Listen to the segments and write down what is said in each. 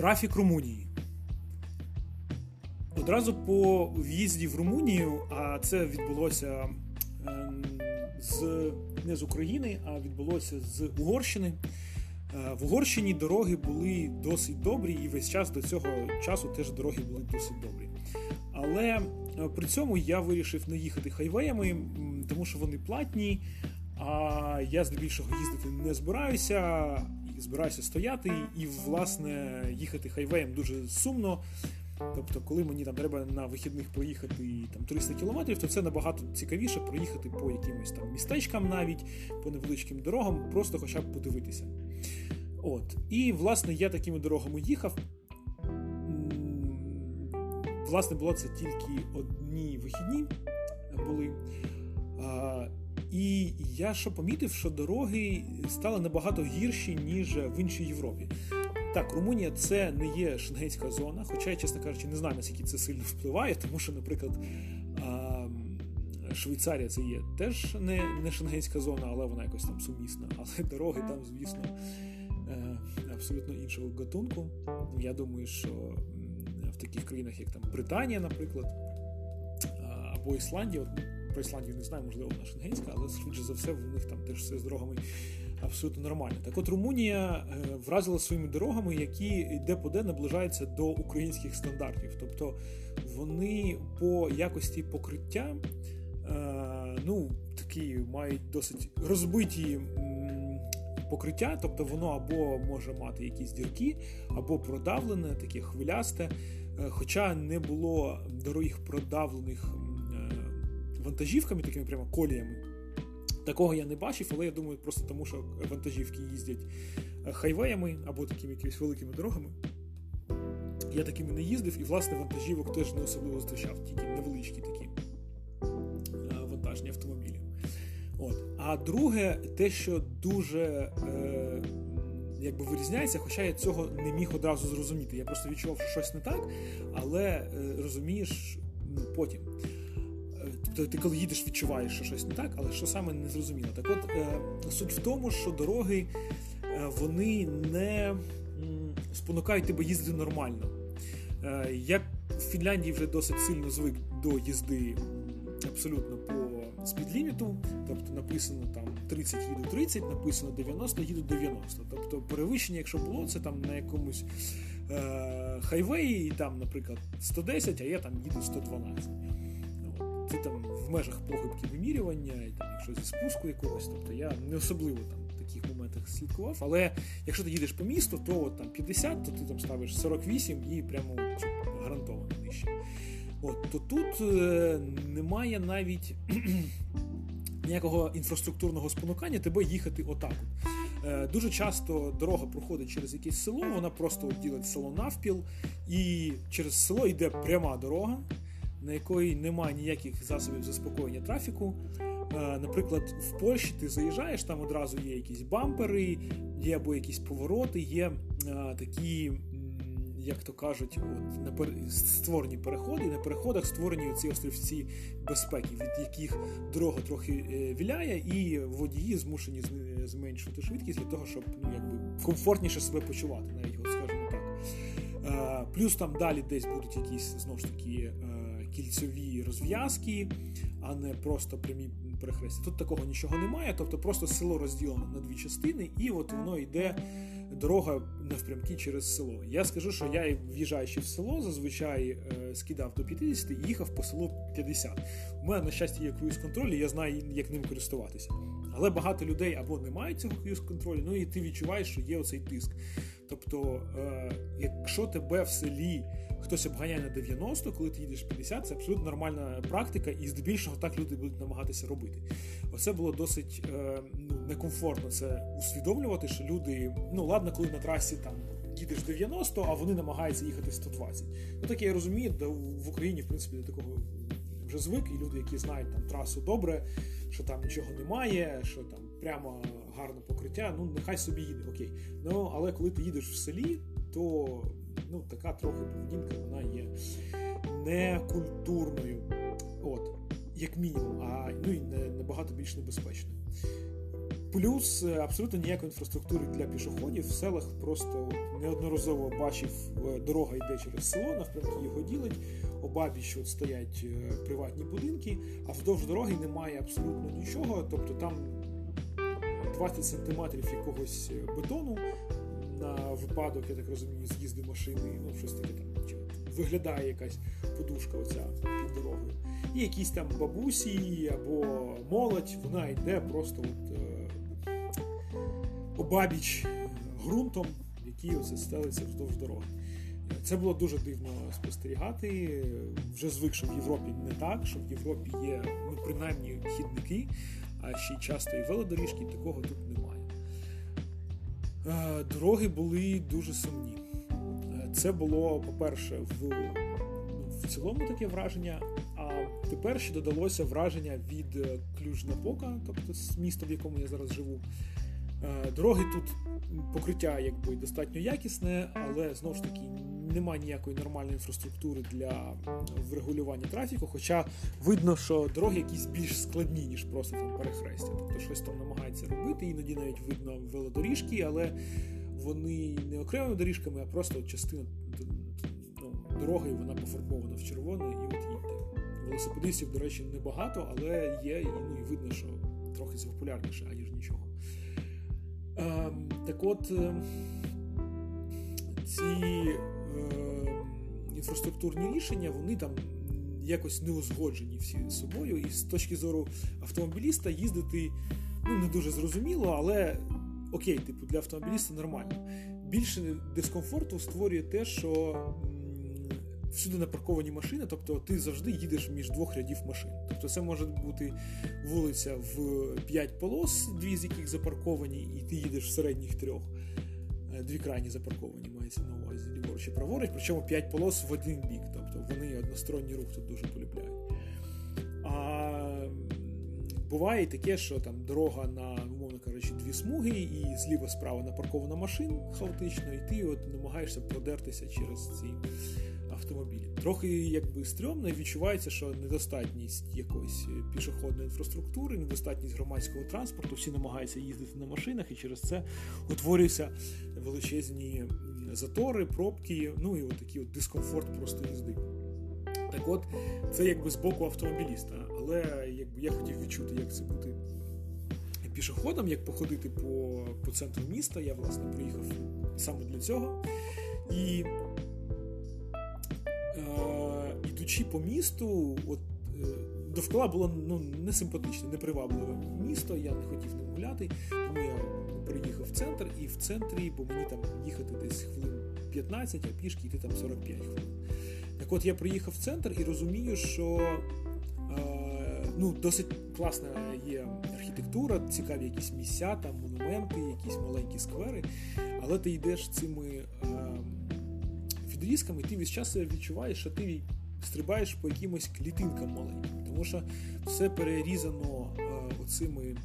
Трафік Румунії. Одразу по в'їзді в Румунію, а це відбулося ем, з, не з України, а відбулося з Угорщини. Е, в Угорщині дороги були досить добрі, і весь час до цього часу теж дороги були досить добрі. Але е, при цьому я вирішив не їхати хайвеями, тому що вони платні. А я здебільшого їздити не збираюся, збираюся стояти, і, власне, їхати хайвеєм дуже сумно. Тобто, коли мені там треба на вихідних проїхати там 300 кілометрів, то це набагато цікавіше проїхати по якимось там містечкам, навіть по невеличким дорогам, просто хоча б подивитися. От. І, власне, я такими дорогами їхав. Власне, було це тільки одні вихідні були. І я що помітив, що дороги стали набагато гірші, ніж в іншій Європі. Так, Румунія це не є шенгенська зона, хоча я, чесно кажучи, не знаю, наскільки це сильно впливає, тому що, наприклад, Швейцарія це є теж не не шенгенська зона, але вона якось там сумісна. Але дороги там, звісно, е, абсолютно іншого гатунку. Я думаю, що в таких країнах, як там Британія, наприклад, або Ісландія, про Ісландію не знаю, можливо, вона шенгенська, але швидше за все, в них там теж все з дорогами абсолютно нормально. Так от Румунія е, вразила своїми дорогами, які де-поде наближаються до українських стандартів. Тобто вони по якості покриття е, ну, такі мають досить розбиті. Покриття, тобто воно або може мати якісь дірки, або продавлене, таке хвилясте. Е, хоча не було дорогих продавлених вантажівками, такими прямо коліями. Такого я не бачив, але я думаю, просто тому, що вантажівки їздять е, хайвеями або такими якимись великими дорогами. Я такими не їздив, і, власне, вантажівок теж не особливо зустрічав, тільки невеличкі такі е, вантажні автомобілі. От. А друге, те, що дуже е, якби вирізняється, хоча я цього не міг одразу зрозуміти. Я просто відчував, що щось не так, але е, розумієш ну, потім. Тобто ти коли їдеш, відчуваєш, що щось не так, але що саме не зрозуміло. Так от е, суть в тому, що дороги е, вони не спонукають тебе їздити нормально. Е, я в Фінляндії вже досить сильно звик до їзди абсолютно по спідліміту, тобто написано там 30 їду 30, написано 90, їду 90. Тобто перевищення, якщо було, це там на якомусь е, хайвеї, там, наприклад, 110, а я там їду 112 ти там в межах похибки вимірювання, і там, якщо зі спуску якогось, тобто я не особливо там в таких моментах слідкував. Але якщо ти їдеш по місту, то от, там 50, то ти там ставиш 48 і прямо гарантовано нижче. От, То тут е, немає навіть ніякого інфраструктурного спонукання тебе їхати отак. Е, Дуже часто дорога проходить через якесь село, вона просто ділить село навпіл, і через село йде пряма дорога на якої немає ніяких засобів заспокоєння трафіку. Е, наприклад, в Польщі ти заїжджаєш, там одразу є якісь бампери, є або якісь повороти, є е, такі, як то кажуть, от, створені переходи, на переходах створені ці острівці безпеки, від яких дорога трохи е, віляє, і водії змушені зменшувати швидкість для того, щоб ну, якби комфортніше себе почувати, навіть от, скажімо так. Плюс там далі десь будуть якісь знову ж таки кільцеві розв'язки, а не просто прямі перехрестя. Тут такого нічого немає, тобто просто село розділено на дві частини, і от воно йде дорога навпрямки через село. Я скажу, що я, в'їжджаючи в село, зазвичай е, скидав до 50 і їхав по селу 50. У мене, на щастя, є круїз контроль, і я знаю, як ним користуватися. Але багато людей або не мають цього контролю, ну і ти відчуваєш, що є оцей тиск. Тобто, е, якщо тебе в селі хтось обганяє на 90, коли ти їдеш 50, це абсолютно нормальна практика, і здебільшого так люди будуть намагатися робити. Оце було досить е, ну, некомфортно це усвідомлювати, що люди, ну ладно, коли на трасі там. Їдеш 90, а вони намагаються їхати 120. Ну таке я розумію, в Україні, в принципі, до такого вже звик, і люди, які знають там трасу добре, що там нічого немає, що там прямо гарне покриття, ну нехай собі їде, окей. Ну але коли ти їдеш в селі, то ну, така трохи поведінка вона є некультурною. От, як мінімум, а ну і набагато більш небезпечною. Плюс е, абсолютно ніякої інфраструктури для пішоходів. В селах просто неодноразово бачив, е, дорога йде через село, навпрямки його ділить. Обабіч от стоять е, приватні будинки, а вздовж дороги немає абсолютно нічого. Тобто там 20 сантиметрів якогось бетону на випадок, я так розумію, з'їзди машини, ну щось таке там виглядає якась подушка оця під дорогою. І якісь там бабусі або молодь, вона йде просто от, е, обабіч ґрунтом, який оце стелиться вздовж дороги. Це було дуже дивно спостерігати. Вже звик, що в Європі не так, що в Європі є ну, принаймні хідники, а ще й часто і велодоріжки, такого тут немає. Е, дороги були дуже сумні. Це було, по-перше, в в цілому таке враження. А тепер ще додалося враження від Клюжнапока, Клюж-Напока, тобто з міста, в якому я зараз живу. Е, дороги тут покриття якби достатньо якісне, але знову ж таки немає ніякої нормальної інфраструктури для врегулювання трафіку. Хоча видно, що дороги якісь більш складні, ніж просто там перехрестя. Тобто щось там намагається робити, іноді навіть видно велодоріжки, але вони не окремими доріжками, а просто частина ну, дороги вона пофарбована в червоне і от їдьте. Велосипедистів, до речі, небагато, але є, ну, і видно, що трохи це популярніше, аніж нічого. Е, так от е, ці е, інфраструктурні рішення, вони там якось не узгоджені всі з собою, і з точки зору автомобіліста їздити ну, не дуже зрозуміло, але окей, типу, для автомобіліста нормально. Більше дискомфорту створює те, що всюди напарковані машини, тобто ти завжди їдеш між двох рядів машин. Тобто це може бути вулиця в 5 полос, дві з яких запарковані, і ти їдеш в середніх трьох. Е, дві крайні запарковані, мається на увазі ліворуч і праворуч, причому 5 полос в один бік. Тобто вони односторонній рух тут дуже полюбляють. А буває таке, що там дорога на умовно кажучи, дві смуги, і зліва справа напаркована машин хаотично, і ти от намагаєшся продертися через ці автомобілі. Трохи якби стрьомно відчувається, що недостатність якоїсь пішохідної інфраструктури, недостатність громадського транспорту, всі намагаються їздити на машинах, і через це утворюються величезні затори, пробки, ну і от такий от дискомфорт просто їзди. Так от, це якби з боку автомобіліста, але якби я хотів відчути, як це бути пішоходом, як походити по по центру міста. Я, власне, приїхав саме для цього. І ідучи по місту, от е, довкола було ну, несимпатичне, непривабливе місто, я не хотів ним гуляти, тому я приїхав в центр, і в центрі, бо мені там їхати десь хвилин 15, а пішки йти там 45 хвилин. Так от я приїхав в центр і розумію, що е, ну, досить класна є архітектура, цікаві якісь місця, там монументи, якісь маленькі сквери. Але ти йдеш цими е, відрізками, і ти весь час відчуваєш, що ти стрибаєш по якимось клітинкам маленьким, тому що все перерізано е, оцими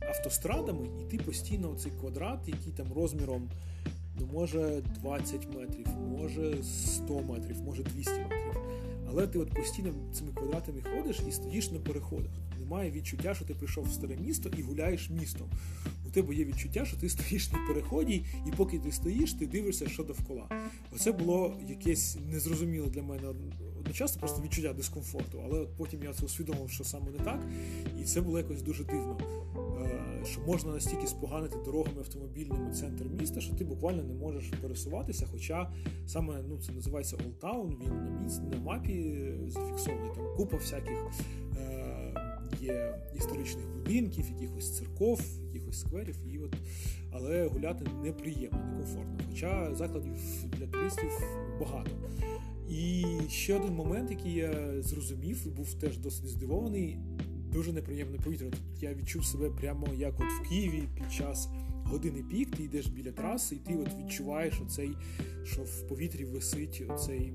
автострадами, і ти постійно оцей квадрат, який там розміром. Ну, може 20 метрів, може 100 метрів, може 200 метрів. Але ти от постійно цими квадратами ходиш і стоїш на переходах немає відчуття, що ти прийшов в старе місто і гуляєш містом. У тебе є відчуття, що ти стоїш на переході, і поки ти стоїш, ти дивишся, що довкола. Оце було якесь незрозуміле для мене одночасно, просто відчуття дискомфорту. Але от потім я це усвідомив, що саме не так, і це було якось дуже дивно. Е, що можна настільки споганити дорогами автомобільними центр міста, що ти буквально не можеш пересуватися. Хоча саме ну це називається Town, він на місці на мапі зафіксований там купа всяких. Е, є історичних будинків, якихось церков, якихось скверів, і от, але гуляти неприємно, некомфортно. Хоча закладів для туристів багато. І ще один момент, який я зрозумів і був теж досить здивований, дуже неприємне повітря. Тут я відчув себе прямо як от в Києві під час години пік, ти йдеш біля траси, і ти от відчуваєш оцей, що в повітрі висить оцей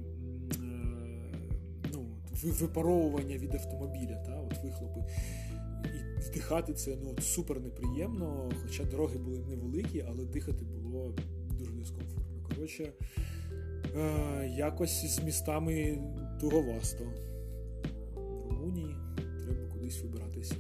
випаровування від автомобіля, та, от вихлопи. І вдихати це ну, супер неприємно, хоча дороги були невеликі, але дихати було дуже дискомфортно. Коротше, е, якось з містами туговасто. В Румунії треба кудись вибиратися.